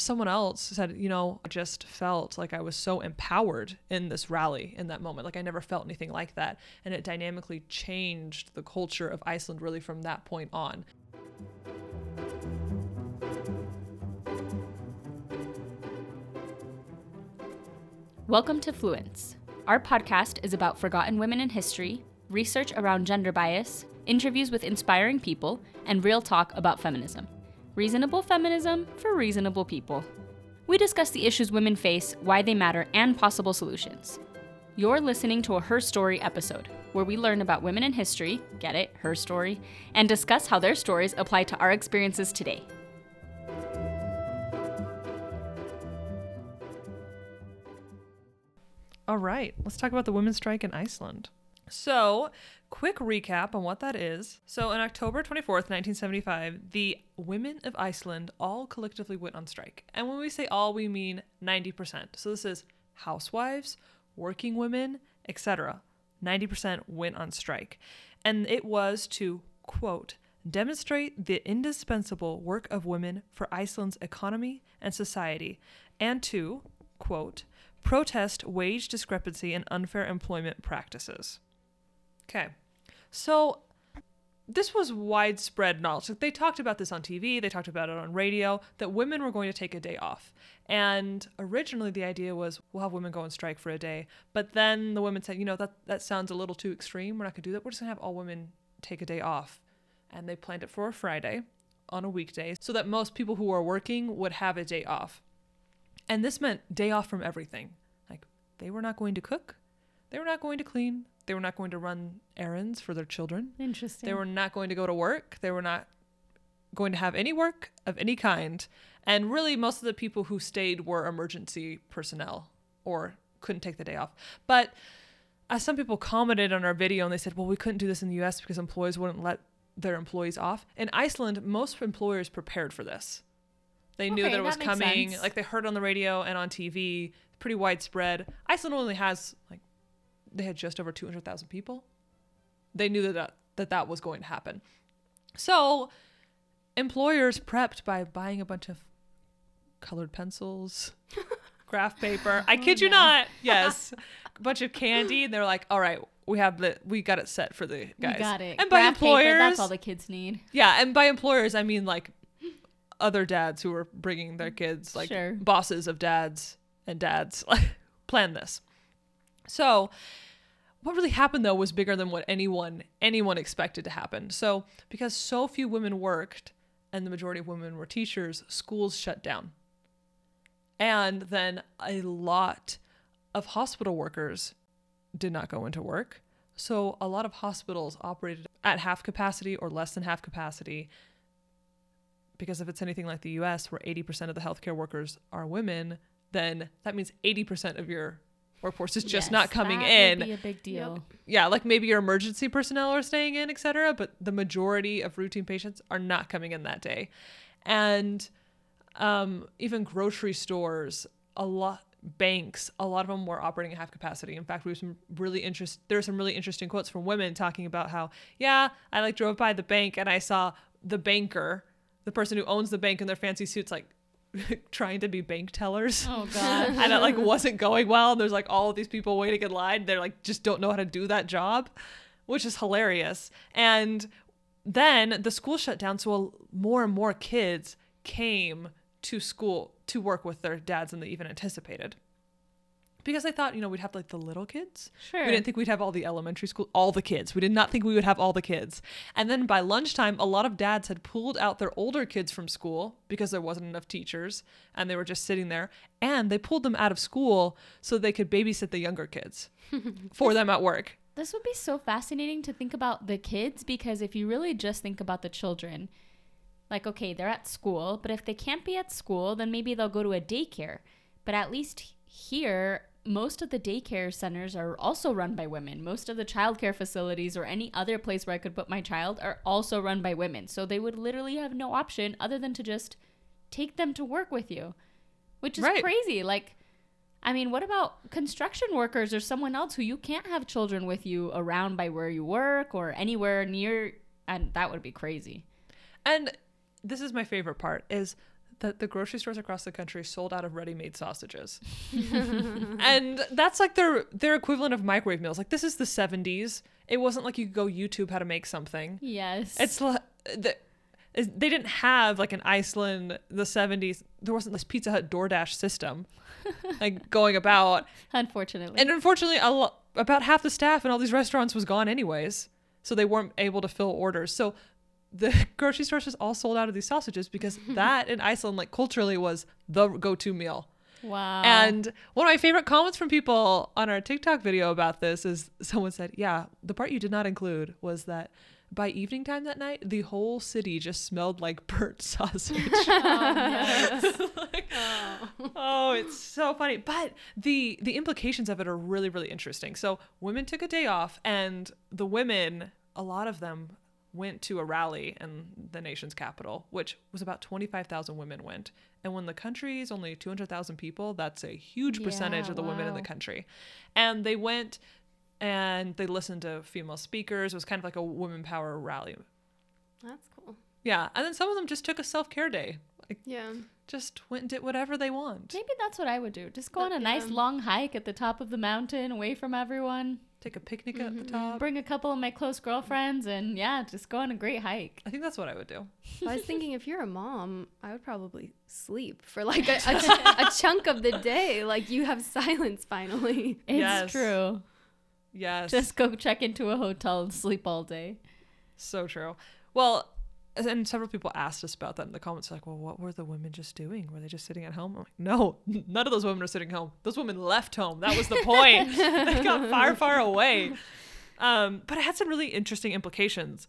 someone else said, you know, I just felt like I was so empowered in this rally in that moment. Like I never felt anything like that. And it dynamically changed the culture of Iceland really from that point on. Welcome to Fluence. Our podcast is about forgotten women in history, research around gender bias, interviews with inspiring people, and real talk about feminism. Reasonable feminism for reasonable people. We discuss the issues women face, why they matter, and possible solutions. You're listening to a Her Story episode, where we learn about women in history, get it, her story, and discuss how their stories apply to our experiences today. All right, let's talk about the women's strike in Iceland. So, quick recap on what that is. So, on October 24th, 1975, the women of Iceland all collectively went on strike. And when we say all, we mean 90%. So, this is housewives, working women, etc. 90% went on strike. And it was to, quote, demonstrate the indispensable work of women for Iceland's economy and society, and to, quote, protest wage discrepancy and unfair employment practices. Okay. So this was widespread knowledge. They talked about this on TV, they talked about it on radio, that women were going to take a day off. And originally the idea was we'll have women go on strike for a day. But then the women said, you know, that, that sounds a little too extreme. We're not going to do that. We're just going to have all women take a day off. And they planned it for a Friday on a weekday so that most people who are working would have a day off. And this meant day off from everything. Like they were not going to cook, they were not going to clean, they were not going to run errands for their children. Interesting. They were not going to go to work. They were not going to have any work of any kind. And really, most of the people who stayed were emergency personnel or couldn't take the day off. But as some people commented on our video and they said, well, we couldn't do this in the US because employees wouldn't let their employees off. In Iceland, most employers prepared for this. They knew Okay, that it was that coming. sense. Like they heard on the radio and on TV, pretty widespread. Iceland only has like they had just over 200,000 people. They knew that, that that that was going to happen. So, employers prepped by buying a bunch of colored pencils, graph paper. I oh, kid you Oh, no. not. Yes. a bunch of candy and they're like, "All right, we have the we got it set for the guys." We got it. And by Graph paper, employers, that's all the kids need. yeah, and by employers I mean like other dads who are bringing their kids, like Sure. bosses of dads and dads, like plan this. So, what really happened though was bigger than what anyone anyone expected to happen. So, because so few women worked and the majority of women were teachers, schools shut down. And then a lot of hospital workers did not go into work. So, a lot of hospitals operated at half capacity or less than half capacity. Because if it's anything like the US, where 80% of the healthcare workers are women, then that means 80% of your workforce is just Yes, not coming that in Would be a big deal. yeah, like maybe your emergency personnel are staying in, etc. But the majority of routine patients are not coming in that day, and um, even grocery stores, a lot banks, a lot of them were operating at half capacity. In fact, we have some really interest. There are some really interesting quotes from women talking about how, yeah, I like drove by the bank and I saw the banker, the person who owns the bank in their fancy suits, like trying to be bank tellers. Oh god. and it like wasn't going well. And there's like all of these people waiting in line. They're like just don't know how to do that job which is hilarious. And then the school shut down so a, more and more kids came to school to work with their dads than they even anticipated because I thought, you know, we'd have like the little kids. Sure. We didn't think we'd have all the elementary school, all the kids. We did not think we would have all the kids. And then by lunchtime, a lot of dads had pulled out their older kids from school because there wasn't enough teachers and they were just sitting there. And they pulled them out of school so they could babysit the younger kids for them at work. This would be so fascinating to think about the kids because if you really just think about the children, like, okay, they're at school, but if they can't be at school, then maybe they'll go to a daycare. But at least here, most of the daycare centers are also run by women. Most of the childcare facilities or any other place where I could put my child are also run by women. So they would literally have no option other than to just take them to work with you, which is Right. crazy. Like, I mean, what about construction workers or someone else who you can't have children with you around by where you work or anywhere near? And that would be crazy. And this is my favorite part is that the grocery stores across the country sold out of ready-made sausages. and that's like their their equivalent of microwave meals. Like this is the 70s. It wasn't like you could go YouTube how to make something. Yes. It's like the, they didn't have like in Iceland the 70s. There wasn't this Pizza Hut DoorDash system like going about. unfortunately. And unfortunately, a lo- about half the staff in all these restaurants was gone anyways, so they weren't able to fill orders. So the grocery stores just all sold out of these sausages because that in Iceland, like culturally, was the go-to meal. wow. And one of my favorite comments from people on our TikTok video about this is someone said, "Yeah, the part you did not include was that." By evening time that night, the whole city just smelled like burnt sausage. Oh, like, oh, it's so funny. But the the implications of it are really really interesting. So women took a day off, and the women, a lot of them, went to a rally in the nation's capital, which was about twenty five thousand women went. And when the country is only two hundred thousand people, that's a huge percentage Yeah, of the women in the country. And they went and they listened to female speakers. It was kind of like a women power rally. That's cool. Yeah, and then some of them just took a self care day. Like Yeah. just went and did whatever they want. Maybe that's what I would do. Just go But, on a nice long hike at the top of the mountain, away from everyone. Take a picnic at the mm-hmm, top. Mm-hmm. Bring a couple of my close girlfriends, and yeah, just go on a great hike. I think that's what I would do. I was thinking if you're a mom, I would probably sleep for like a, a, a chunk of the day. Like you have silence finally. It's Yes. true. Yes. Just go check into a hotel and sleep all day. so true. Well, and several people asked us about that in the comments. Like, well, what were the women just doing? Were they just sitting at home? I'm like, no, none of those women are sitting home. Those women left home. That was the point. they got far, far away. Um, but it had some really interesting implications.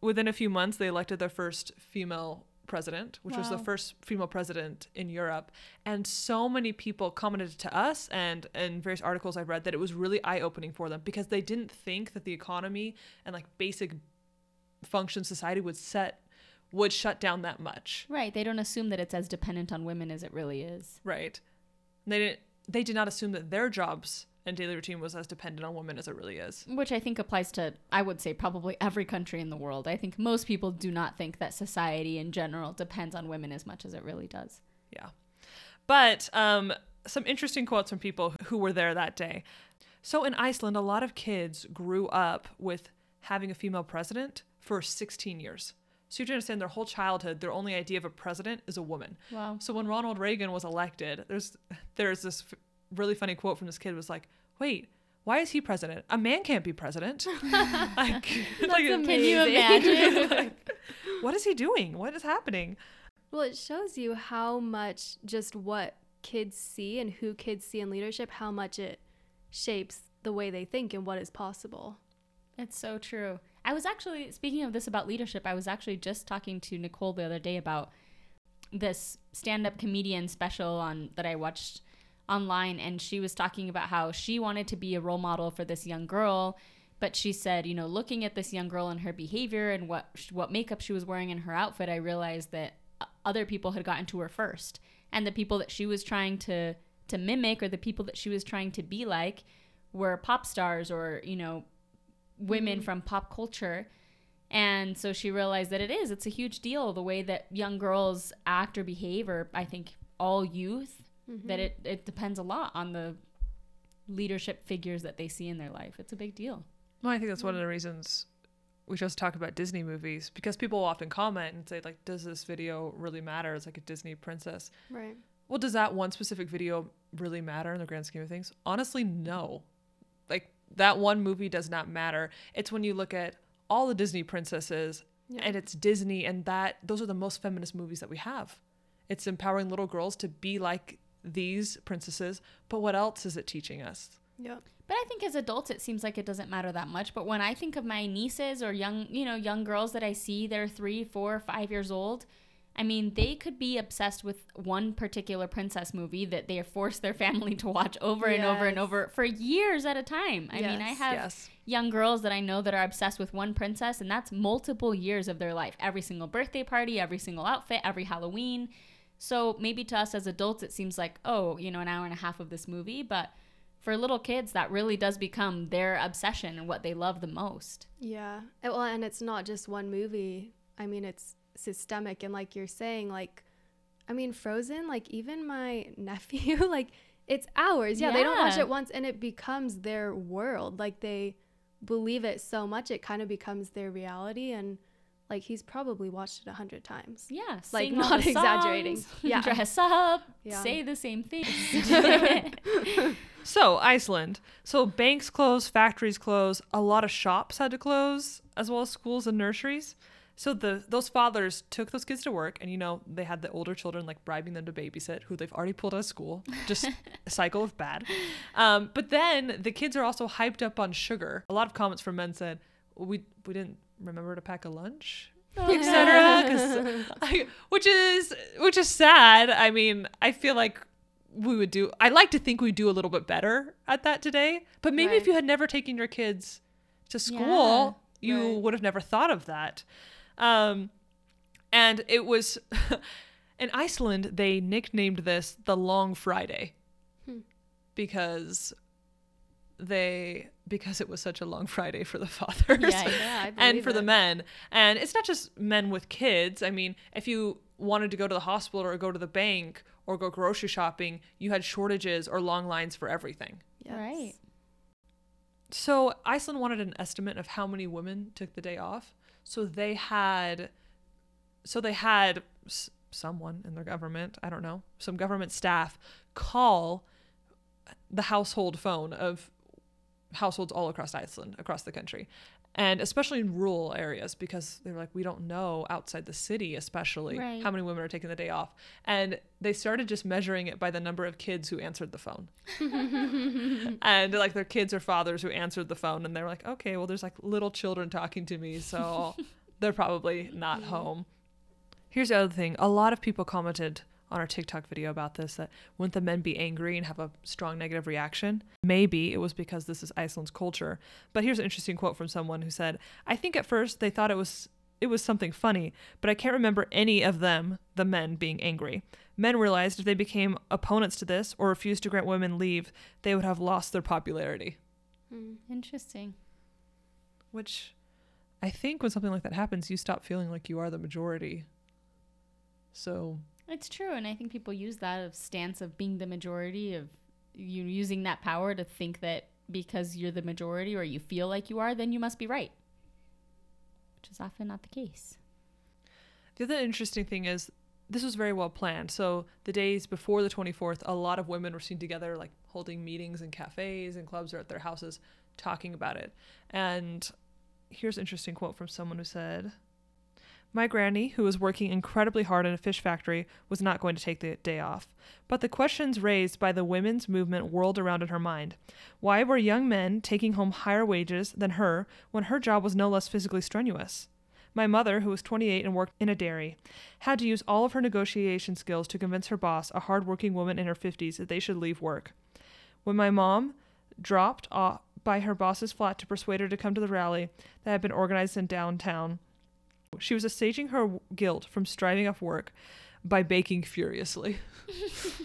Within a few months, they elected their first female president, which was the first female president in Europe. And so many people commented to us and in various articles I've read that it was really eye opening for them because they didn't think that the economy and like basic function society would set would shut down that much. Right. They don't assume that it's as dependent on women as it really is. Right. They didn't they did not assume that their jobs and daily routine was as dependent on women as it really is. Which I think applies to, I would say, probably every country in the world. I think most people do not think that society in general depends on women as much as it really does. Yeah. But um, some interesting quotes from people who were there that day. So in Iceland, a lot of kids grew up with having a female president for 16 years. So you have to understand their whole childhood, their only idea of a president is a woman. Wow. So when Ronald Reagan was elected, there's there's this f- really funny quote from this kid was like, "Wait, why is he president? A man can't be president." like, like Can you imagine? like, what is he doing? What is happening? Well, it shows you how much just what kids see and who kids see in leadership, how much it shapes the way they think and what is possible. It's so true. I was actually speaking of this about leadership. I was actually just talking to Nicole the other day about this stand-up comedian special on that I watched online and she was talking about how she wanted to be a role model for this young girl but she said you know looking at this young girl and her behavior and what what makeup she was wearing in her outfit I realized that other people had gotten to her first and the people that she was trying to to mimic or the people that she was trying to be like were pop stars or you know women from pop culture and so she realized that it is it's a huge deal the way that young girls act or behave or i think all youth mm-hmm. that it, it depends a lot on the leadership figures that they see in their life it's a big deal Well, I think that's one of the reasons we chose to talk about Disney movies because people will often comment and say like, "Does this video really matter?" It's like a Disney princess. Right. Well, does that one specific video really matter in the grand scheme of things? Honestly, no. Like that one movie does not matter. It's when you look at all the Disney princesses Yeah. and it's Disney and that those are the most feminist movies that we have. It's empowering little girls to be like these princesses, but what else is it teaching us? Yep. but i think as adults it seems like it doesn't matter that much but when i think of my nieces or young you know young girls that i see they're three four five years old I mean, they could be obsessed with one particular princess movie that they forced their family to watch over and over and over for years at a time. I mean, I have yes. young girls that I know that are obsessed with one princess, and that's multiple years of their life. Every single birthday party, every single outfit, every Halloween. So maybe to us as adults, it seems like, oh, you know, an hour and a half of this movie. But for little kids, that really does become their obsession and what they love the most. Yeah. Well, and it's not just one movie. I mean, it's systemic. And like you're saying, like I mean, Frozen, like even my nephew, like it's hours. Yeah, they don't watch it once and it becomes their world. Like they believe it so much, it kind of becomes their reality. And like he's probably watched it a hundred times. Yeah, Like, sing not exaggerating. songs, Yeah. dress up, Yeah. say the same thing. So, Iceland. So, banks closed, factories closed, a lot of shops had to close, as well as schools and nurseries. So, the those fathers took those kids to work, and you know, they had the older children like bribing them to babysit, who they've already pulled out of school. Just a cycle of bad. Um, but then the kids are also hyped up on sugar. A lot of comments from men said, we, we didn't remember to pack a lunch etc. which is which is sad. I mean, I feel like we would do. I like to think we do a little bit better at that today. But maybe if you had never taken your kids to school, you Right. would have never thought of that. Um, and it was in Iceland. They nicknamed this the Long Friday Hmm. because they because it was such a long Friday for the fathers Yeah, Yeah, I and believe for the men. And it's not just men with kids. I mean, if you wanted to go to the hospital or go to the bank or go grocery shopping, you had shortages or long lines for everything. Yes. Right. So Iceland wanted an estimate of how many women took the day off. So they had, so they had s- someone in their government, I don't know, some government staff call the household phone of households all across Iceland, across the country. And especially in rural areas, because they're like, we don't know outside the city, especially Right. how many women are taking the day off. And they started just measuring it by the number of kids who answered the phone and like their kids or fathers who answered the phone and they're like okay well there's like little children talking to me so they're probably not home here's the other thing a lot of people commented on our tiktok video about this that wouldn't the men be angry and have a strong negative reaction maybe it was because this is iceland's culture but here's an interesting quote from someone who said i think at first they thought it was it was something funny, but I can't remember any of them, the men, being angry. Men realized if they became opponents to this or refused to grant women leave, they would have lost their popularity. Hmm. Interesting. Which I think when something like that happens, you stop feeling like you are the majority. So, It's true, and I think people use that of stance of being the majority of you using that power to think that because you're the majority or you feel like you are, then you must be right, which is often not the case. the other interesting thing is this was very well planned. So, the days before the 24th, a lot of women were seen together, like holding meetings in cafes and clubs or at their houses, talking about it. And here's an interesting quote from someone who said, My granny, who was working incredibly hard in a fish factory, was not going to take the day off. But the questions raised by the women's movement whirled around in her mind. Why were young men taking home higher wages than her when her job was no less physically strenuous? My mother, who was 28 and worked in a dairy, had to use all of her negotiation skills to convince her boss, a hard-working woman in her 50s, that they should leave work. When my mom dropped off by her boss's flat to persuade her to come to the rally that had been organized in downtown, she was assuaging her guilt from striving off work by baking furiously.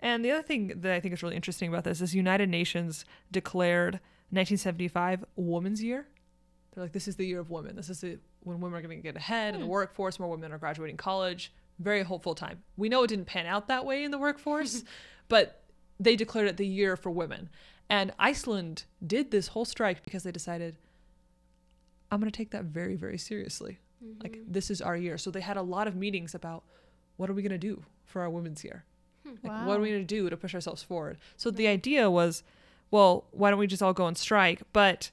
and the other thing that I think is really interesting about this is United Nations declared 1975 Women's Year. They're like, this is the year of women. This is the, when women are going to get ahead in the hmm. workforce. More women are graduating college. Very hopeful time. We know it didn't pan out that way in the workforce, but they declared it the year for women. And Iceland did this whole strike because they decided, I'm going to take that very, very seriously. Like, mm-hmm. this is our year. So they had a lot of meetings about what are we going to do for our women's year? Hmm. Like, what are we going to do to push ourselves forward? So the hmm. idea was, well, why don't we just all go on strike? But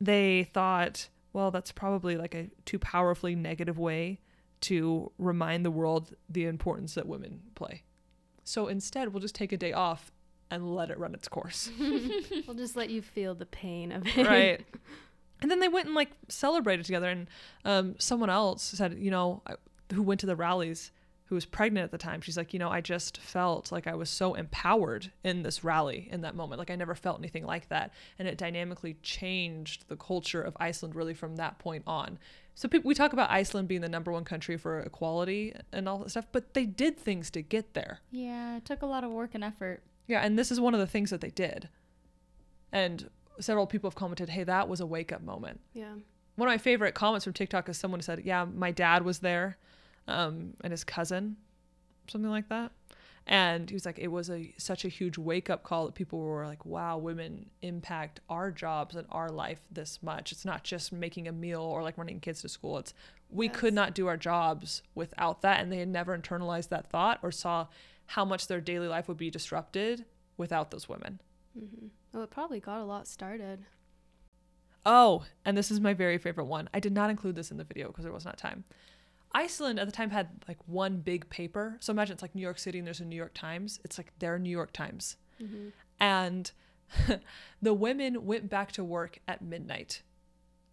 they thought, well, that's probably like a too powerfully negative way to remind the world the importance that women play. So instead, we'll just take a day off and let it run its course. we'll just let you feel the pain of it. right. And then they went and like celebrated together. And um, someone else said, you know, who went to the rallies, who was pregnant at the time, she's like, you know, I just felt like I was so empowered in this rally in that moment. Like I never felt anything like that. And it dynamically changed the culture of Iceland really from that point on. So people, we talk about Iceland being the number one country for equality and all that stuff, but they did things to get there. Yeah, it took a lot of work and effort. Yeah, and this is one of the things that they did. And several people have commented, "Hey, that was a wake-up moment." Yeah. one of my favorite comments from TikTok is someone said, "Yeah, my dad was there, um, and his cousin, something like that." And he was like, it was a such a huge wake up call that people were like, "Wow, women impact our jobs and our life this much. It's not just making a meal or like running kids to school. It's we could not do our jobs without that." And they had never internalized that thought or saw how much their daily life would be disrupted without those women. hmm Well, it probably got a lot started. Oh, and this is my very favorite one. I did not include this in the video because there was not time. Iceland at the time had like one big paper. So imagine it's like New York City and there's a New York Times. It's like their New York Times. hmm And the women went back to work at midnight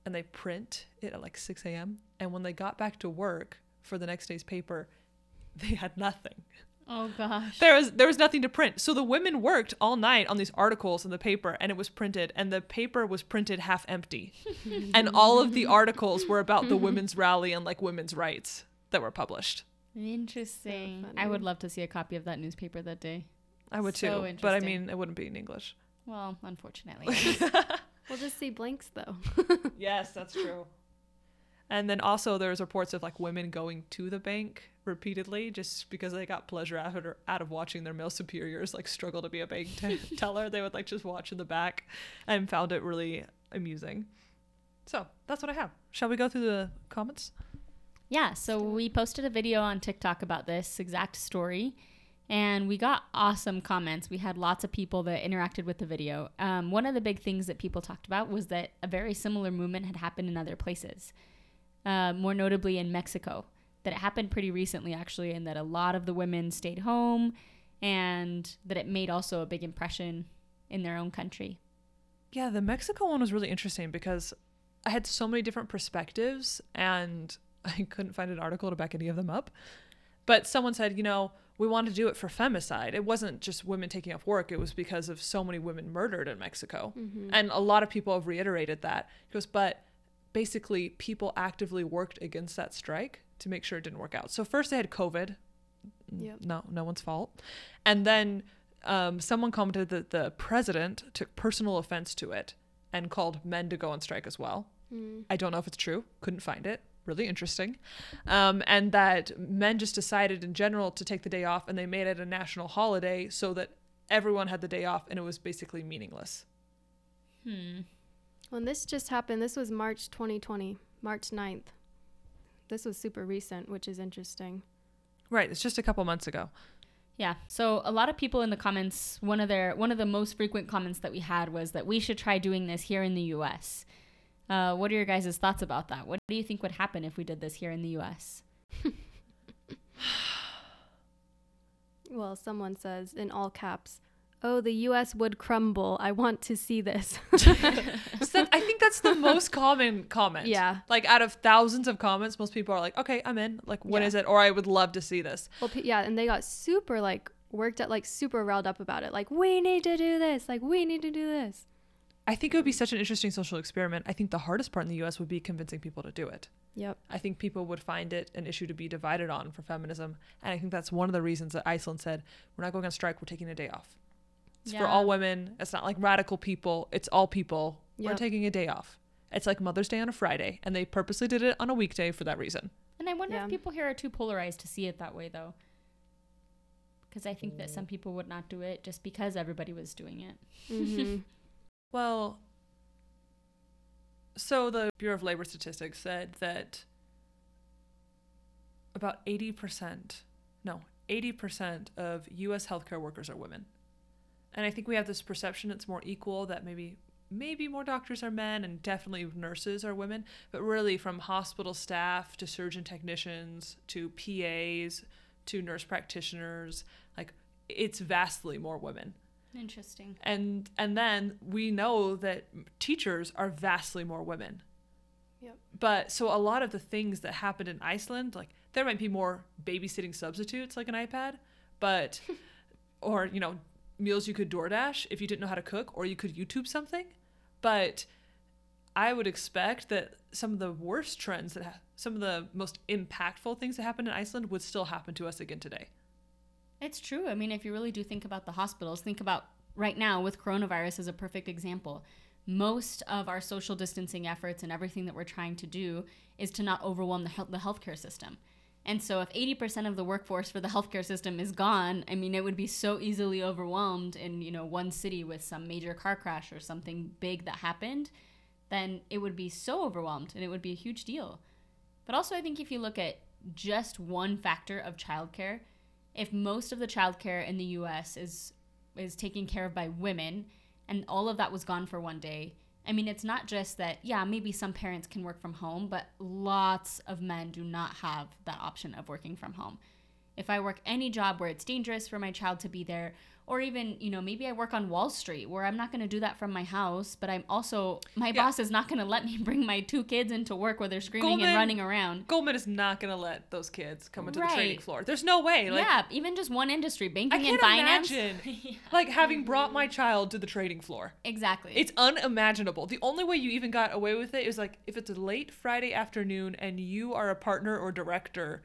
and they print it at like 6 a.m. And when they got back to work for the next day's paper, they had nothing. Oh gosh. There was there was nothing to print. So the women worked all night on these articles in the paper and it was printed and the paper was printed half empty. and all of the articles were about the women's rally and like women's rights that were published. Interesting. So I would love to see a copy of that newspaper that day. I would So too. But I mean it wouldn't be in English. Well, unfortunately. We'll just see blanks though. yes, that's true. And then also there's reports of like women going to the bank repeatedly just because they got pleasure out of, out of watching their male superiors like struggle to be a bank t- teller. They would like just watch in the back and found it really amusing. So that's what I have. Shall we go through the comments? Yeah, so we posted a video on TikTok about this exact story, and we got awesome comments. We had lots of people that interacted with the video. Um, one of the big things that people talked about was that a very similar movement had happened in other places, uh, more notably in Mexico. That it happened pretty recently, actually, and that a lot of the women stayed home, and that it made also a big impression in their own country. Yeah, the Mexico one was really interesting because I had so many different perspectives and I couldn't find an article to back any of them up. But someone said, you know, we wanted to do it for femicide. It wasn't just women taking off work, it was because of so many women murdered in Mexico. Mm-hmm. And a lot of people have reiterated that. He goes, but basically, people actively worked against that strike to make sure it didn't work out. So first they had COVID. Yep. No, no one's fault. And then um, someone commented that the president took personal offense to it and called men to go on strike as well. Mm. I don't know if it's true. Couldn't find it. Really interesting. Um, and that men just decided in general to take the day off and they made it a national holiday so that everyone had the day off and it was basically meaningless. Hmm. When this just happened, this was March 2020, March 9th. This was super recent, which is interesting. Right. It's just a couple months ago. Yeah. So a lot of people in the comments, one of their one of the most frequent comments that we had was that we should try doing this here in the U.S. Uh, what are your guys' thoughts about that? What do you think would happen if we did this here in the U.S.? Well, someone says in all caps, "Oh, the U.S. would crumble. I want to see this." So that- I think that's the most common comment. Yeah. Like out of thousands of comments, most people are like, okay, I'm in. Like, when Yeah. is it? Or I would love to see this. well, yeah, and they got super like worked up, like super riled up about it. Like, we need to do this. Like, we need to do this. I think it would be such an interesting social experiment. I think the hardest part in the US would be convincing people to do it. Yep. I think people would find it an issue to be divided on for feminism. And I think that's one of the reasons that Iceland said, we're not going on strike, we're taking a day off. It's for all women. It's not like radical people, it's all people. We're taking a day off. It's like Mother's Day on a Friday, and they purposely did it on a weekday for that reason. And I wonder Yeah. if people here are too polarized to see it that way, though. Because I think that some people would not do it just because everybody was doing it. hmm Well, so the Bureau of Labor Statistics said that about 80%, no, 80% of US healthcare workers are women. And I think we have this perception it's more equal that maybe maybe more doctors are men and definitely nurses are women, but really from hospital staff to surgeon technicians to PAs to nurse practitioners, like it's vastly more women Interesting. and and then we know that teachers are vastly more women Yep. but so a lot of the things that happened in iceland like there might be more babysitting substitutes like an ipad but or you know meals you could doordash if you didn't know how to cook or you could youtube something but i would expect that some of the worst trends that ha- some of the most impactful things that happened in iceland would still happen to us again today It's true. I mean, if you really do think about the hospitals, think about right now with coronavirus as a perfect example. most of our social distancing efforts and everything that we're trying to do is to not overwhelm the, health, the healthcare system. And so, if 80% of the workforce for the healthcare system is gone, I mean, it would be so easily overwhelmed in, you know, one city with some major car crash or something big that happened, then it would be so overwhelmed and it would be a huge deal. But also, I think if you look at just one factor of childcare, if most of the childcare in the US is is taken care of by women and all of that was gone for one day, I mean, it's not just that, yeah, maybe some parents can work from home, but lots of men do not have that option of working from home. If I work any job where it's dangerous for my child to be there, or even, you know, maybe I work on Wall Street where I'm not going to do that from my house, but I'm also, my Yeah. boss is not going to let me bring my two kids into work where they're screaming Goldman- and running around. Goldman is not going to let those kids come into the Right. trading floor. There's no way. Like, yeah, even just one industry, banking I and can't finance. imagine like having brought my child to the trading floor. Exactly. It's unimaginable. The only way you even got away with it is like if it's a late Friday afternoon and you are a partner or director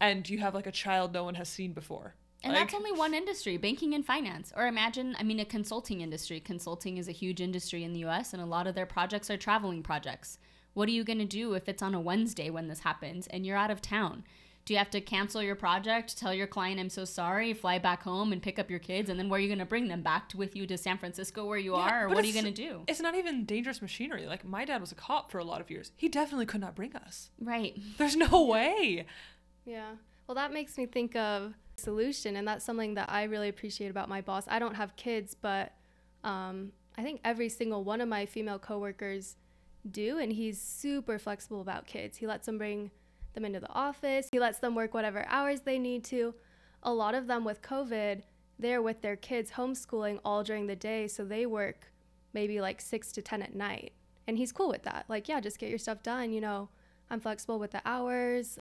and you have like a child no one has seen before. And Like, that's only one industry, banking and finance. Or imagine, I mean, a consulting industry. Consulting is a huge industry in the US, and a lot of their projects are traveling projects. What are you going to do if it's on a Wednesday when this happens and you're out of town? Do you have to cancel your project, tell your client, I'm so sorry, fly back home and pick up your kids? And then where are you going to bring them back to, with you to San Francisco where you Yeah, are? Or what are you going to do? It's not even dangerous machinery. Like my dad was a cop for a lot of years. He definitely could not bring us. Right. There's no way. Yeah. Well, that makes me think of solution, and that's something that I really appreciate about my boss. I don't have kids, but um, I think every single one of my female coworkers do, and he's super flexible about kids. He lets them bring them into the office. He lets them work whatever hours they need to. A lot of them with COVID, they're with their kids homeschooling all during the day, so they work maybe like six to ten at night, and he's cool with that. Like, yeah, just get your stuff done. You know, I'm flexible with the hours.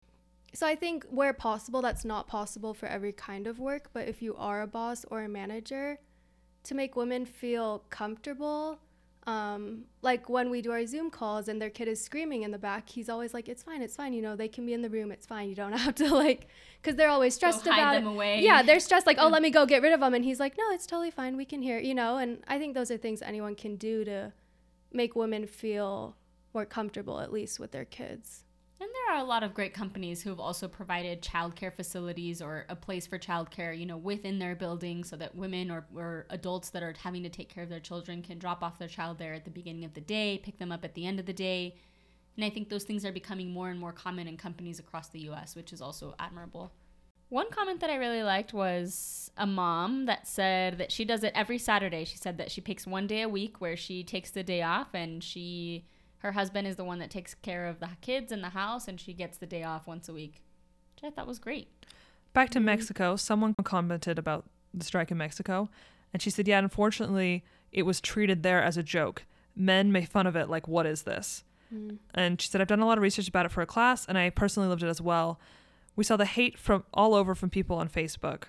So I think where possible, that's not possible for every kind of work, but if you are a boss or a manager, to make women feel comfortable, um, like when we do our Zoom calls and their kid is screaming in the back, he's always like, "It's fine, it's fine. You know, they can be in the room. It's fine. You don't have to like," because they're always stressed about them it. away. Yeah, they're stressed. Like, "Oh, let me go get rid of them," and he's like, "No, it's totally fine. We can hear." You know, and I think those are things anyone can do to make women feel more comfortable, at least with their kids. And there are a lot of great companies who have also provided childcare facilities or a place for childcare, you know, within their building so that women or, or adults that are having to take care of their children can drop off their child there at the beginning of the day, pick them up at the end of the day. And I think those things are becoming more and more common in companies across the US, which is also admirable. One comment that I really liked was a mom that said that she does it every Saturday. She said that she picks one day a week where she takes the day off and she her husband is the one that takes care of the kids in the house and she gets the day off once a week. Which I thought was great. Back to mm-hmm. Mexico, someone commented about the strike in Mexico, and she said, "Yeah, unfortunately, it was treated there as a joke. Men made fun of it like, what is this?" Mm. And she said, "I've done a lot of research about it for a class, and I personally lived it as well. We saw the hate from all over from people on Facebook.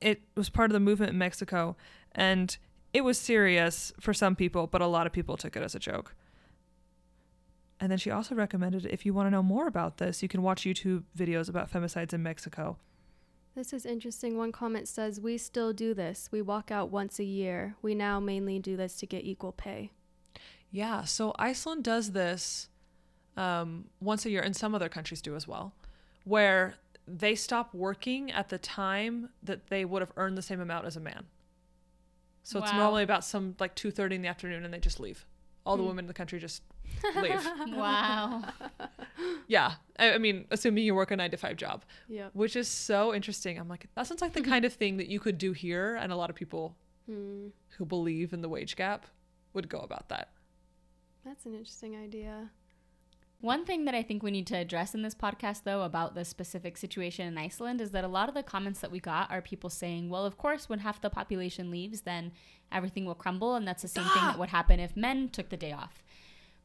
It was part of the movement in Mexico, and it was serious for some people, but a lot of people took it as a joke." And then she also recommended if you want to know more about this, you can watch YouTube videos about femicides in Mexico. This is interesting. One comment says, We still do this. We walk out once a year. We now mainly do this to get equal pay. Yeah, so Iceland does this um, once a year, and some other countries do as well, where they stop working at the time that they would have earned the same amount as a man. So it's normally about some like two thirty in the afternoon, and they just leave. All the Hmm. women in the country just leave. Wow. yeah, I, I mean, assuming you work a nine to five job, yeah. which is so interesting. I'm like, that sounds like the kind of thing that you could do here, and a lot of people Hmm. who believe in the wage gap would go about that. That's an interesting idea. One thing that I think we need to address in this podcast, though, about the specific situation in Iceland is that a lot of the comments that we got are people saying, well, of course, when half the population leaves, then everything will crumble. And that's the same thing that would happen if men took the day off.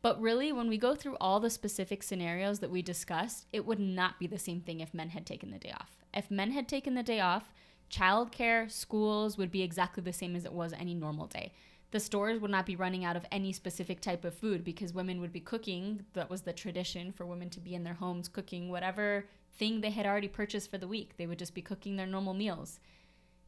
But really, when we go through all the specific scenarios that we discussed, it would not be the same thing if men had taken the day off. If men had taken the day off, childcare, schools would be exactly the same as it was any normal day. The stores would not be running out of any specific type of food because women would be cooking. That was the tradition for women to be in their homes cooking whatever thing they had already purchased for the week. They would just be cooking their normal meals.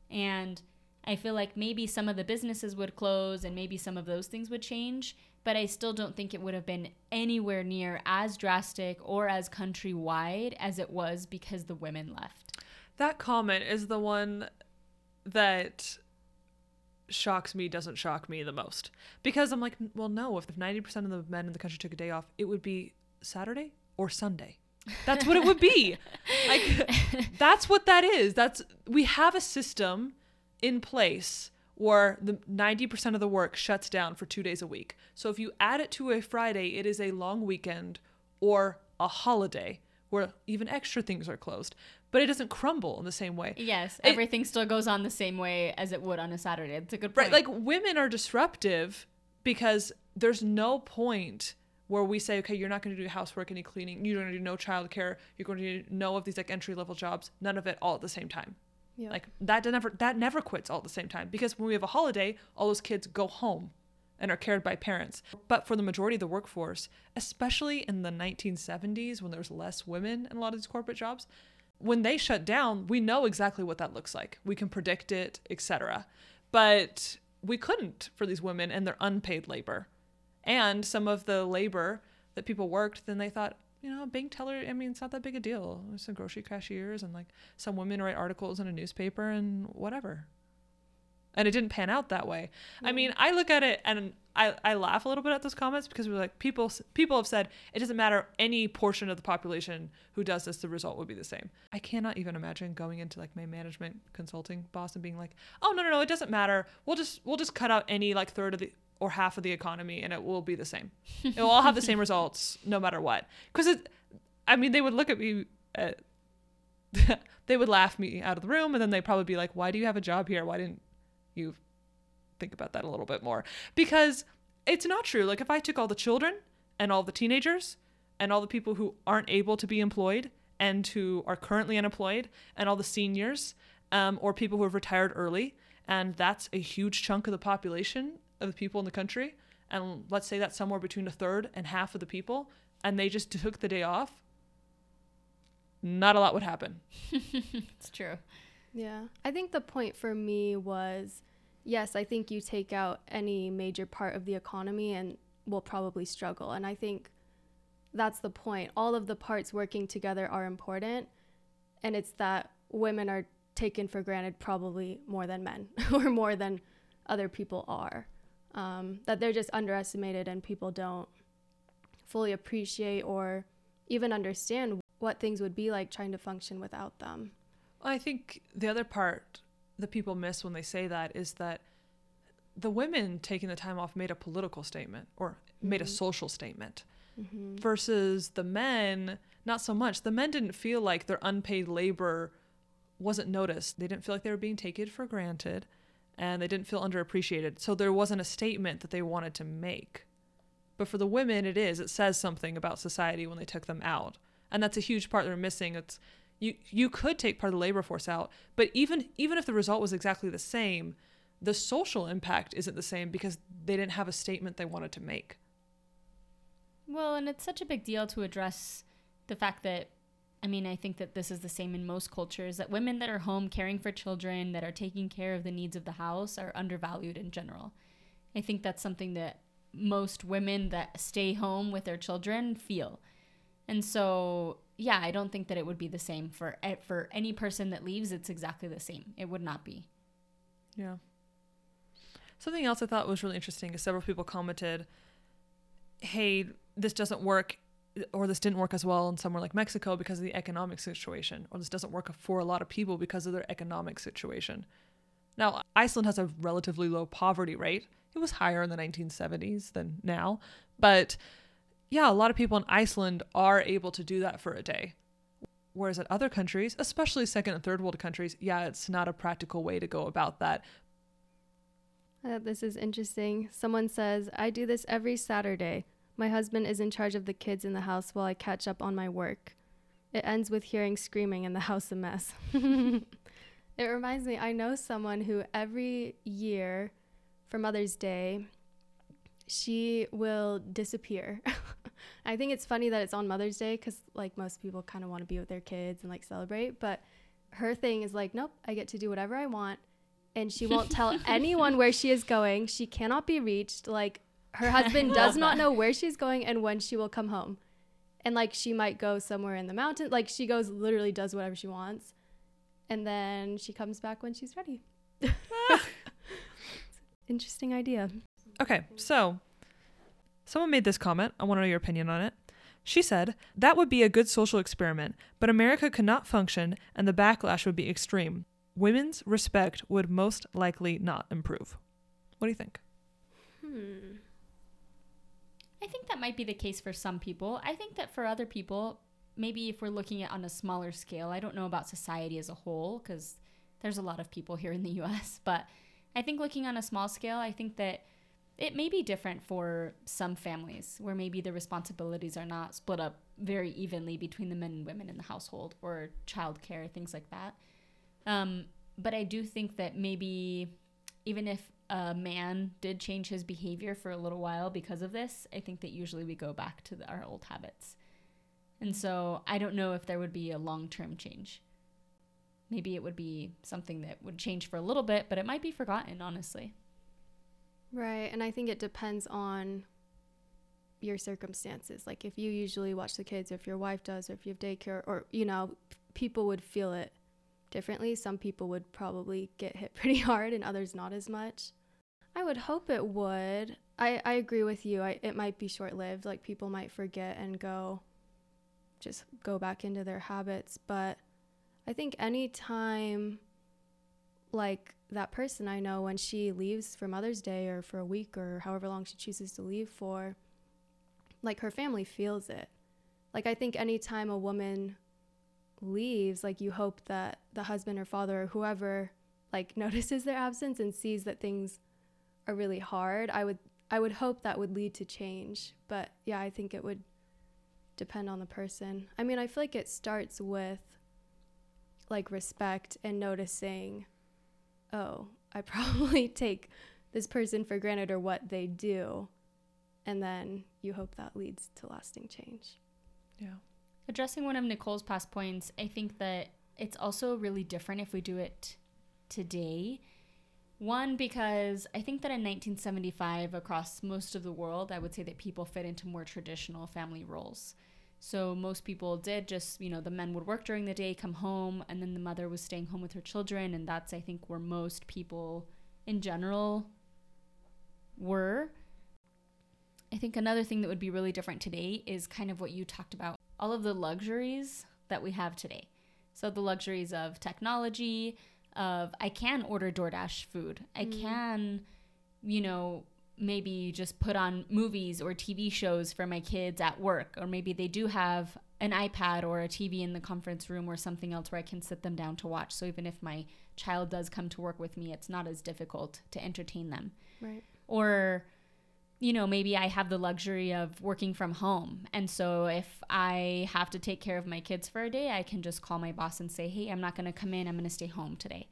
And I feel like maybe some of the businesses would close and maybe some of those things would change, but I still don't think it would have been anywhere near as drastic or as countrywide as it was because the women left. That comment is the one that shocks me doesn't shock me the most because I'm like, well, no, if 90% of the men in the country took a day off, it would be Saturday or Sunday. That's what it would be. like that's what that is. That's we have a system in place where the 90% of the work shuts down for 2 days a week. So if you add it to a Friday, it is a long weekend or a holiday where even extra things are closed but it doesn't crumble in the same way. Yes, It- everything still goes on the same way as it would on a Saturday. It's a good point. Right. Like women are disruptive because there's no point where we say, okay, you're not going to do housework, any cleaning, you're going to do no childcare, you're going to do no of these like entry level jobs, none of it all at the same time. Yeah. Like that never that never quits all at the same time because when we have a holiday, all those kids go home and are cared by parents. But for the majority of the workforce, especially in the 1970s when there was less women in a lot of these corporate jobs, when they shut down, we know exactly what that looks like. We can predict it, etc. But we couldn't for these women and their unpaid labor. And some of the labor that people worked, then they thought, you know, bank teller, I mean, it's not that big a deal. Some grocery cashiers and like some women write articles in a newspaper and whatever. And it didn't pan out that way. I mean, I look at it and I, I laugh a little bit at those comments because we're like people people have said it doesn't matter any portion of the population who does this the result would be the same. I cannot even imagine going into like my management consulting boss and being like, "Oh, no no no, it doesn't matter. We'll just we'll just cut out any like third of the or half of the economy and it will be the same. It will all have the same results no matter what." Cuz it I mean, they would look at me uh, they would laugh me out of the room and then they'd probably be like, "Why do you have a job here? Why didn't you think about that a little bit more because it's not true. Like if I took all the children and all the teenagers and all the people who aren't able to be employed and who are currently unemployed and all the seniors um, or people who have retired early, and that's a huge chunk of the population of the people in the country, and let's say that's somewhere between a third and half of the people, and they just took the day off, not a lot would happen. it's true. Yeah. I think the point for me was yes, I think you take out any major part of the economy and we'll probably struggle. And I think that's the point. All of the parts working together are important. And it's that women are taken for granted probably more than men or more than other people are. Um, that they're just underestimated and people don't fully appreciate or even understand what things would be like trying to function without them. I think the other part that people miss when they say that is that the women taking the time off made a political statement or made a Mhm. social statement Mm-hmm. versus the men not so much. The men didn't feel like their unpaid labor wasn't noticed. They didn't feel like they were being taken for granted and they didn't feel underappreciated. So there wasn't a statement that they wanted to make. But for the women it is. It says something about society when they took them out. And that's a huge part they're missing. It's you you could take part of the labor force out but even even if the result was exactly the same the social impact isn't the same because they didn't have a statement they wanted to make Well, and it's such a big deal to address the fact that, I mean, I think that this is the same in most cultures that women that are home caring for children, that are taking care of the needs of the house, are undervalued in general. I think that's something that most women that stay home with their children feel. And so, yeah, I don't think that it would be the same for for any person that leaves. It's exactly the same. It would not be. Yeah. Something else I thought was really interesting is several people commented, hey, this doesn't work or this didn't work as well in somewhere like Mexico because of the economic situation, or this doesn't work for a lot of people because of their economic situation. Now, Iceland has a relatively low poverty rate. It was higher in the 1970s than now, but yeah, a lot of people in Iceland are able to do that for a day. Whereas at other countries, especially second and third world countries, yeah, it's not a practical way to go about that. Uh, this is interesting. Someone says, I do this every Saturday. My husband is in charge of the kids in the house while I catch up on my work. It ends with hearing screaming and the house a mess. it reminds me, I know someone who every year for Mother's Day, she will disappear. I think it's funny that it's on Mother's Day because, like, most people kind of want to be with their kids and, like, celebrate. But her thing is like, nope, I get to do whatever I want and she won't tell anyone where she is going. She cannot be reached. Like her husband does not know where she's going and when she will come home. And like she might go somewhere in the mountain. Like she goes literally does whatever she wants. And then she comes back when she's ready. Interesting idea. Okay, so someone made this comment. I want to know your opinion on it. She said, That would be a good social experiment, but America could not function and the backlash would be extreme. Women's respect would most likely not improve. What do you think? Hmm. I think that might be the case for some people. I think that for other people, maybe if we're looking at on a smaller scale, I don't know about society as a whole because there's a lot of people here in the US, but I think looking on a small scale, I think that it may be different for some families where maybe the responsibilities are not split up very evenly between the men and women in the household or childcare, things like that. Um, but I do think that maybe even if a man did change his behavior for a little while because of this, I think that usually we go back to the, our old habits. And so I don't know if there would be a long term change. Maybe it would be something that would change for a little bit, but it might be forgotten, honestly. Right. And I think it depends on your circumstances. Like if you usually watch the kids, or if your wife does, or if you have daycare, or, you know, people would feel it differently. Some people would probably get hit pretty hard and others not as much. I would hope it would. I, I agree with you. I, it might be short lived. Like people might forget and go, just go back into their habits. But I think anytime, like that person I know, when she leaves for Mother's Day or for a week or however long she chooses to leave for, like her family feels it. Like I think anytime a woman leaves, like you hope that the husband or father or whoever like notices their absence and sees that things are really hard. I would I would hope that would lead to change. But yeah, I think it would depend on the person. I mean, I feel like it starts with like respect and noticing, oh, I probably take this person for granted or what they do. And then you hope that leads to lasting change. Yeah. Addressing one of Nicole's past points, I think that it's also really different if we do it today. One, because I think that in 1975, across most of the world, I would say that people fit into more traditional family roles. So most people did just, you know, the men would work during the day, come home, and then the mother was staying home with her children. And that's, I think, where most people in general were. I think another thing that would be really different today is kind of what you talked about all of the luxuries that we have today. So the luxuries of technology, of I can order DoorDash food. I Mm. can, you know, maybe just put on movies or TV shows for my kids at work, or maybe they do have an iPad or a TV in the conference room or something else where I can sit them down to watch. So even if my child does come to work with me, it's not as difficult to entertain them. Right. or you know maybe i have the luxury of working from home. And so if i have to take care of my kids for a day i can just call my boss and say hey i'm not going to come in. I'm going to stay home today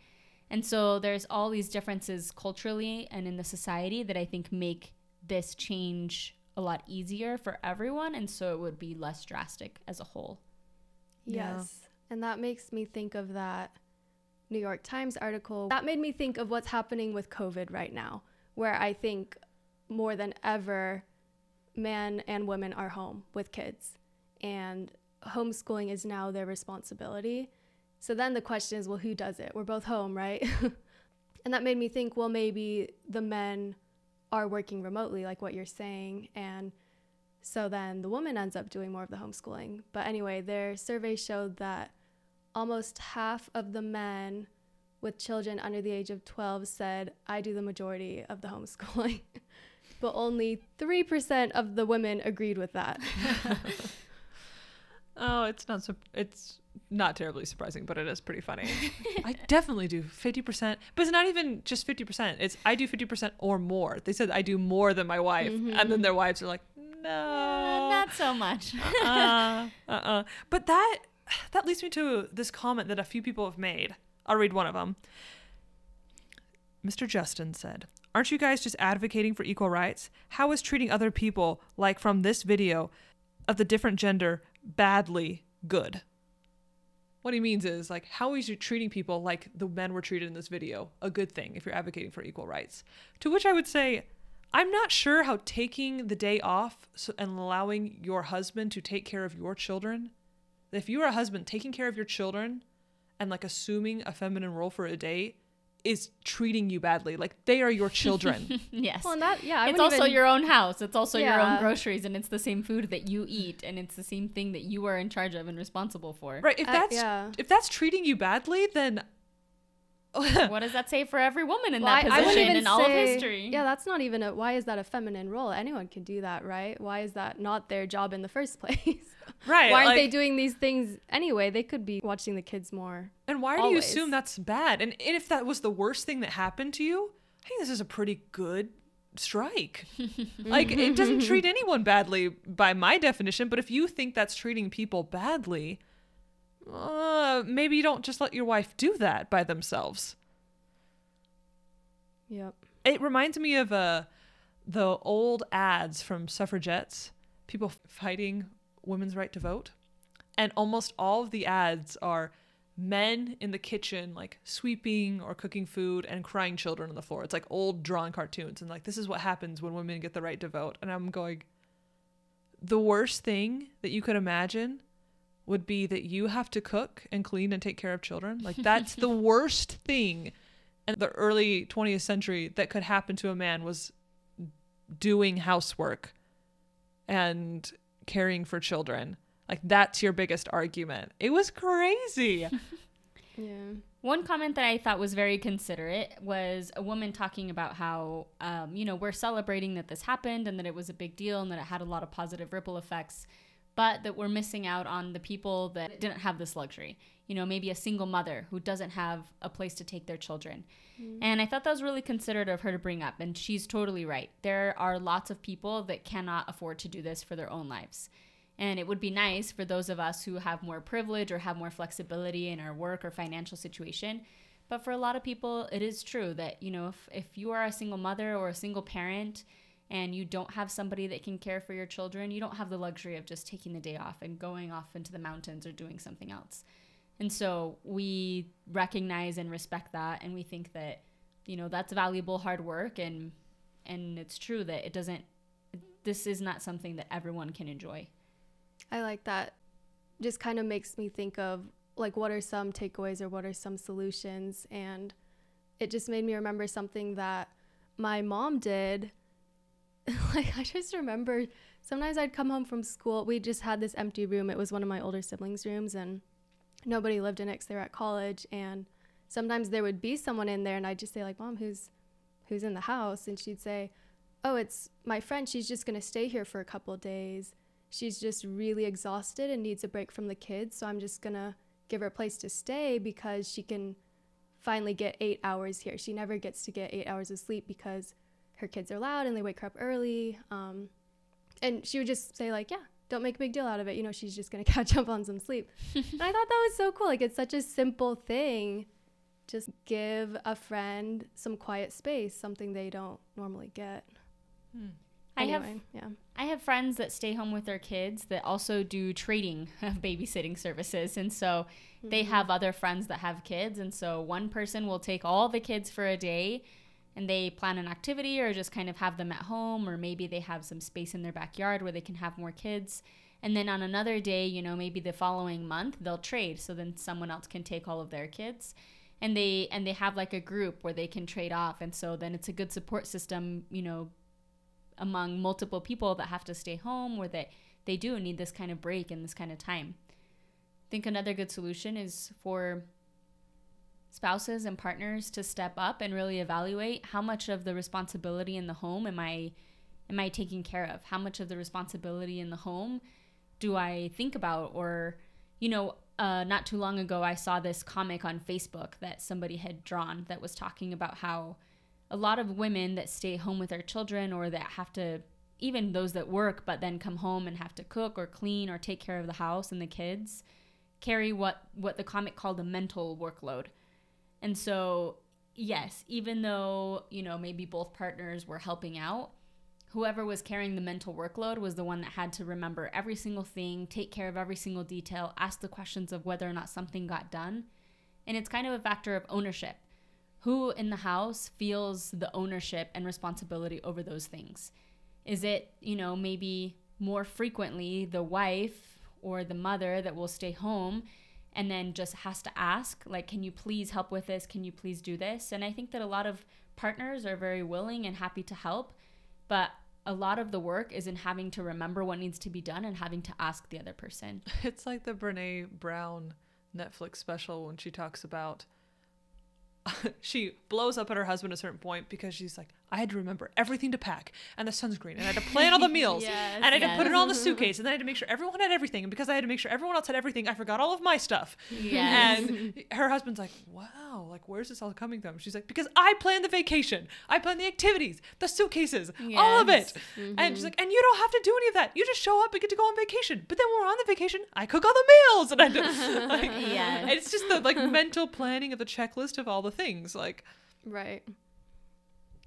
and so there's all these differences culturally and in the society that i think make this change a lot easier for everyone and so it would be less drastic as a whole Yeah. Yes. And that makes me think of that New York Times article. That made me think of what's happening with COVID right now, where I think more than ever, men and women are home with kids. And homeschooling is now their responsibility. So then the question is well, who does it? We're both home, right? and that made me think well, maybe the men are working remotely, like what you're saying. And so then the woman ends up doing more of the homeschooling. But anyway, their survey showed that almost half of the men with children under the age of 12 said, I do the majority of the homeschooling. but only 3% of the women agreed with that. Oh, it's not so. It's not terribly surprising, but it is pretty funny. I definitely do fifty percent, but it's not even just fifty percent. It's I do fifty percent or more. They said I do more than my wife, and then their wives are like, no, Uh, not so much uh, uh-uh. But that that leads me to this comment that a few people have made. I'll read one of them. Mr. Justin said, "Aren't you guys just advocating for equal rights? How is treating other people like from this video of the different gender badly good?" What he means is like how is you treating people like the men were treated in this video a good thing if you're advocating for equal rights? To which i would say i'm not sure how taking the day off and allowing your husband to take care of your children if you are a husband taking care of your children and like assuming a feminine role for a day is treating you badly like they are your children yes. Well, and that yeah, I it's also even- your own house. It's also your own groceries, and it's the same food that you eat, and it's the same thing that you are in charge of and responsible for. right if Uh, that's yeah. if that's treating you badly then What does that say for every woman in Well, that I- I position even in all of history? Yeah, that's not even a. Why is that a feminine role? Anyone can do that, right? Why is that not their job in the first place? right why aren't like- they doing these things anyway? They could be watching the kids more. And why do you assume that's bad? And if that was the worst thing that happened to you, I think this is a pretty good strike. like it doesn't treat anyone badly by my definition, but if you think that's treating people badly, uh, maybe you don't just let your wife do that by themselves. Yep. It reminds me of uh, the old ads from suffragettes, people fighting women's right to vote. And almost all of the ads are men in the kitchen, like sweeping or cooking food and crying children on the floor. It's like old drawn cartoons. And like, this is what happens when women get the right to vote. And I'm going, the worst thing that you could imagine would be that you have to cook and clean and take care of children. Like, that's the worst thing in the early 20th century that could happen to a man was doing housework and caring for children. Like that's your biggest argument. It was crazy. Yeah. One comment that I thought was very considerate was a woman talking about how, um, you know, we're celebrating that this happened and that it was a big deal and that it had a lot of positive ripple effects, but that we're missing out on the people that didn't have this luxury. You know, maybe a single mother who doesn't have a place to take their children. Mm. And I thought that was really considerate of her to bring up. And she's totally right. There are lots of people that cannot afford to do this for their own lives. And it would be nice for those of us who have more privilege or have more flexibility in our work or financial situation. But for a lot of people, it is true that, you know, if, if you are a single mother or a single parent and you don't have somebody that can care for your children, you don't have the luxury of just taking the day off and going off into the mountains or doing something else. And so we recognize and respect that and we think that, you know, that's valuable hard work and and it's true that it doesn't this is not something that everyone can enjoy. I like that. Just kind of makes me think of like what are some takeaways or what are some solutions and it just made me remember something that my mom did. like I just remember sometimes I'd come home from school. We just had this empty room. It was one of my older siblings' rooms and nobody lived in it 'cause they were at college and sometimes there would be someone in there and I'd just say like, "Mom, who's who's in the house?" and she'd say, "Oh, it's my friend. She's just going to stay here for a couple days." she's just really exhausted and needs a break from the kids. So I'm just gonna give her a place to stay because she can finally get eight hours here. She never gets to get eight hours of sleep because her kids are loud and they wake her up early. Um, and she would just say like, "Yeah, don't make a big deal out of it. You know, she's just gonna catch up on some sleep." and I thought that was so cool. Like it's such a simple thing. Just give a friend some quiet space, something they don't normally get. I have yeah. I have friends that stay home with their kids that also do trading of babysitting services. And so they have other friends that have kids. And so one person will take all the kids for a day and they plan an activity or just kind of have them at home, or maybe they have some space in their backyard where they can have more kids. And then on another day, you know, maybe the following month, they'll trade. So then someone else can take all of their kids. And they and they have like a group where they can trade off. And so then it's a good support system, you know, among multiple people that have to stay home or that they do need this kind of break and this kind of time. I think another good solution is for spouses and partners to step up and really evaluate how much of the responsibility in the home am I am I taking care of? How much of the responsibility in the home do I think about or you know, uh, not too long ago, I saw this comic on Facebook that somebody had drawn that was talking about how a lot of women that stay home with their children or that have to even those that work but then come home and have to cook or clean or take care of the house and the kids carry what what the comic called a mental workload and so yes even though you know maybe both partners were helping out whoever was carrying the mental workload was the one that had to remember every single thing, take care of every single detail, ask the questions of whether or not something got done. And it's kind of a factor of ownership. Who in the house feels the ownership and responsibility over those things? Is it, you know, maybe more frequently the wife or the mother that will stay home and then just has to ask, like, can you please help with this? Can you please do this? And I think that a lot of partners are very willing and happy to help, but a lot of the work is in having to remember what needs to be done and having to ask the other person. It's like the Brene Brown Netflix special when she talks about she blows up at her husband at a certain point because she's like, I had to remember everything to pack and the sunscreen and I had to plan all the meals Yes, and I had to put it yes. all in the suitcase and then I had to make sure everyone had everything and because I had to make sure everyone else had everything, I forgot all of my stuff. Yes. And her husband's like, Wow, like where's this all coming from? She's like, Because I planned the vacation, I planned the activities, the suitcases, all of it. Yes. And she's mm-hmm. like, and you don't have to do any of that. You just show up and get to go on vacation. But then when we're on the vacation, I cook all the meals and I do like, Yes. it's just the like mental planning of the checklist of all the things. Like Right.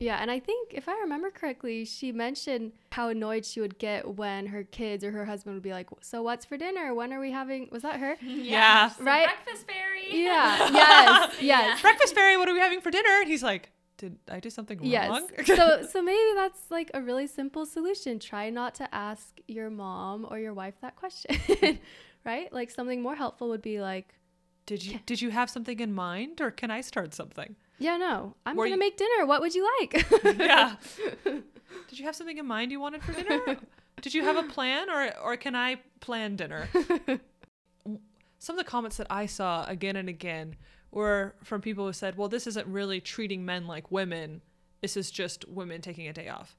Yeah, and I think if I remember correctly, she mentioned how annoyed she would get when her kids or her husband would be like, "So what's for dinner? When are we having?" Was that her? Yeah. So Right? Breakfast fairy. Yeah. Yes. Yes. breakfast fairy, what are we having for dinner? And he's like, did I do something wrong? Yes. wrong? so so maybe that's like a really simple solution. Try not to ask your mom or your wife that question. right? Like something more helpful would be like, did you did you have something in mind, or can I start something? "Yeah, no. I'm Were to you- make dinner. What would you like?" yeah. Did you have something in mind you wanted for dinner? Did you have a plan, or or can I plan dinner? Some of the comments that I saw again and again were from people who said, "Well, this isn't really treating men like women. This is just women taking a day off."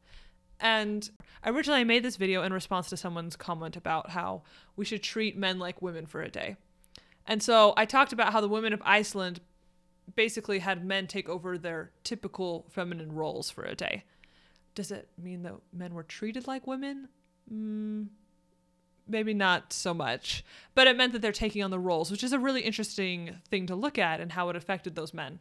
And originally, I made this video in response to someone's comment about how we should treat men like women for a day. And so I talked about how the women of Iceland basically had men take over their typical feminine roles for a day. Does it mean that men were treated like women? Mm, maybe not so much. But it meant that they're taking on the roles, which is a really interesting thing to look at and how it affected those men.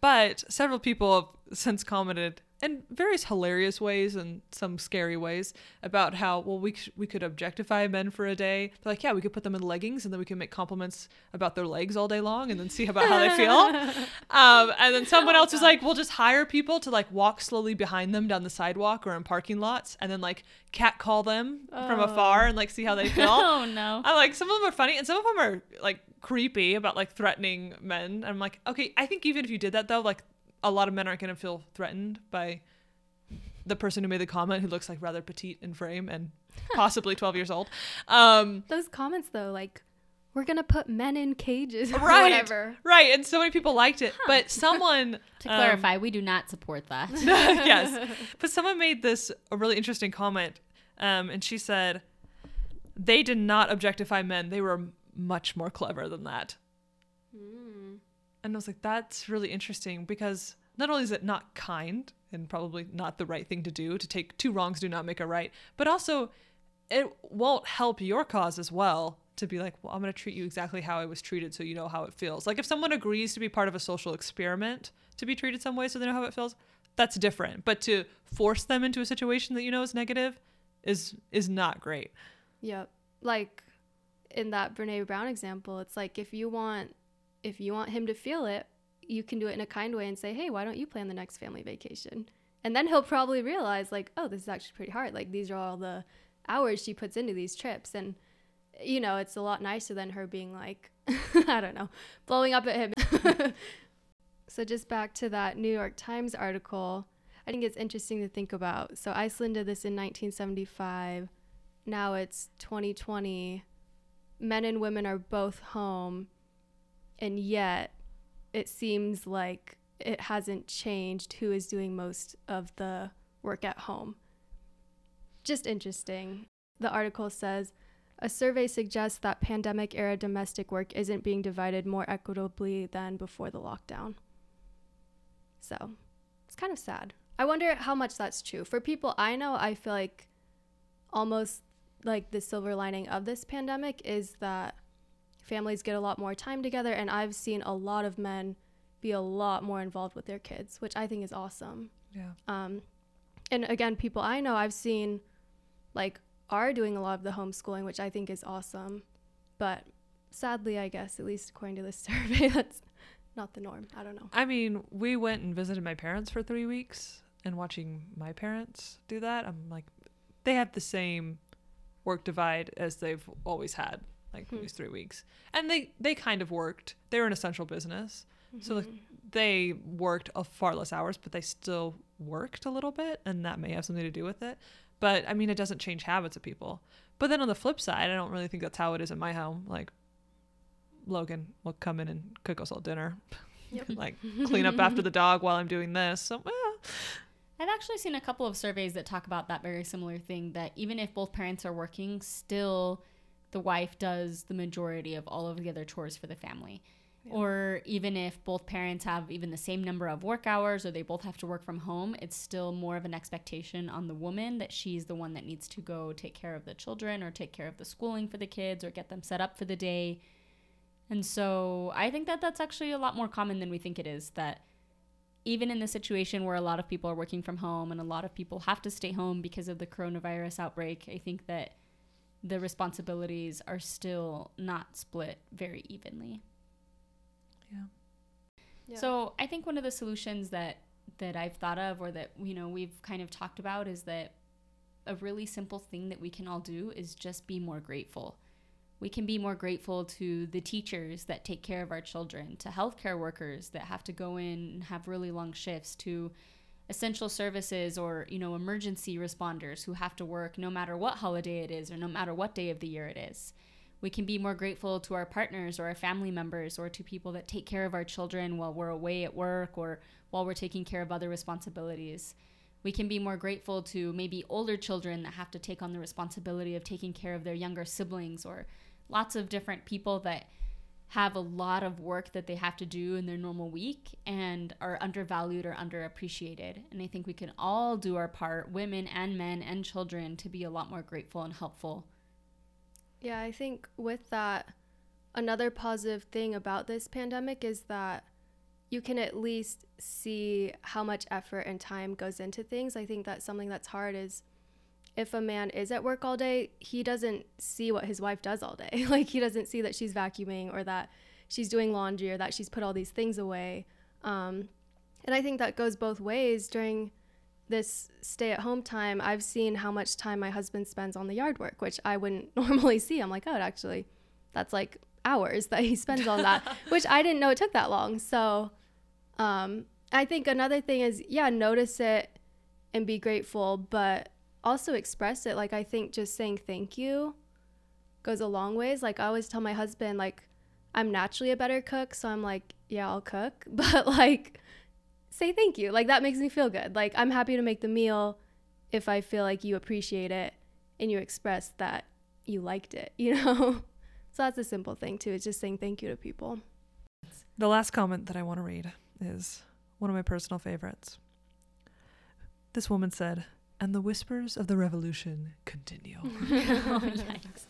But several people have since commented in various hilarious ways and some scary ways about how well we we could objectify men for a day. They're like, yeah, we could put them in leggings and then we can make compliments about their legs all day long and then see about how they feel. Um, and then someone else was like, we'll just hire people to like walk slowly behind them down the sidewalk or in parking lots and then like catcall them from afar and like see how they feel. Oh no. I'm like, some of them are funny and some of them are like creepy about like threatening men. I'm like, okay, I think even if you did that though, like a lot of men aren't going to feel threatened by the person who made the comment who looks like rather petite in frame and possibly 12 years old. Um, Those comments though, like we're going to put men in cages or right. whatever. Right. And so many people liked it. But someone. To um, clarify, we do not support that. yes. But someone made this a really interesting comment. Um, and she said, they did not objectify men. They were much more clever than that. And I was like, that's really interesting because not only is it not kind and probably not the right thing to do to take two wrongs do not make a right, but also it won't help your cause as well to be like, well, I'm going to treat you exactly how I was treated so you know how it feels. Like if someone agrees to be part of a social experiment to be treated some way so they know how it feels, that's different. But to force them into a situation that you know is negative is is not great. Yep. Like in that Brene Brown example, it's like if you want if you want him to feel it, you can do it in a kind way and say, "Hey, why don't you plan the next family vacation?" And then he'll probably realize like, "Oh, this is actually pretty hard. Like these are all the hours she puts into these trips." And you know, it's a lot nicer than her being like, I don't know, blowing up at him. so just back to that New York Times article, I think it's interesting to think about. So Iceland did this in 1975 now it's 2020 men and women are both home and yet it seems like it hasn't changed who is doing most of the work at home. Just interesting. The article says a survey suggests that pandemic era domestic work isn't being divided more equitably than before the lockdown. So it's kind of sad. I wonder how much that's true. For people i know i feel like almost like the silver lining of this pandemic is that families get a lot more time together and I've seen a lot of men be a lot more involved with their kids, which I think is awesome. Yeah. Um, and again, people I know I've seen like are doing a lot of the homeschooling, which I think is awesome. But sadly, I guess, at least according to this survey, that's not the norm. I don't know. I mean, we went and visited my parents for three weeks, and watching my parents do that, I'm like, they have the same work divide as they've always had, like Hmm. these three weeks, and they they kind of worked. They were an essential business, so like they worked a far less hours, but they still worked a little bit, and that may have something to do with it. But I mean, it doesn't change habits of people. But then on the flip side, I don't really think that's how it is in my home. Like Logan will come in and cook us all dinner, Yep. like clean up after the dog while I'm doing this. So well, I've actually seen a couple of surveys that talk about that very similar thing that even if both parents are working, still the wife does the majority of all of the other chores for the family. Yeah. Or even if both parents have even the same number of work hours or they both have to work from home, it's still more of an expectation on the woman that she's the one that needs to go take care of the children or take care of the schooling for the kids or get them set up for the day. And so I think that that's actually a lot more common than we think it is that even in the situation where a lot of people are working from home and a lot of people have to stay home because of the coronavirus outbreak, I think that the responsibilities are still not split very evenly. yeah. Yeah. So I think one of the solutions that that I've thought of or that you know we've kind of talked about is that a really simple thing that we can all do is just be more grateful. We can be more grateful to the teachers that take care of our children, to healthcare workers that have to go in and have really long shifts, to essential services or, you know, emergency responders who have to work no matter what holiday it is or no matter what day of the year it is. We can be more grateful to our partners or our family members or to people that take care of our children while we're away at work or while we're taking care of other responsibilities. We can be more grateful to maybe older children that have to take on the responsibility of taking care of their younger siblings or lots of different people that have a lot of work that they have to do in their normal week and are undervalued or underappreciated. And I think we can all do our part, women and men and children, to be a lot more grateful and helpful. Yeah, I think with that, another positive thing about this pandemic is that you can at least see how much effort and time goes into things. I think that's something that's hard is if a man is at work all day, he doesn't see what his wife does all day. like he doesn't see that she's vacuuming or that she's doing laundry or that she's put all these things away. Um, and I think that goes both ways during this stay at home time. I've seen how much time my husband spends on the yard work, which I wouldn't normally see. I'm like, oh, actually, that's like hours that he spends on that, which I didn't know it took that long. So um, I think another thing is, yeah, notice it and be grateful, but also express it. Like, I think just saying thank you goes a long ways. Like, I always tell my husband, like, I'm naturally a better cook. So I'm like, yeah, I'll cook. But, like, say thank you. Like, that makes me feel good. Like, I'm happy to make the meal if I feel like you appreciate it and you express that you liked it, you know? so that's a simple thing, too. It's just saying thank you to people. The last comment that I want to read is one of my personal favorites. This woman said, "And the whispers of the revolution continue." oh, yikes.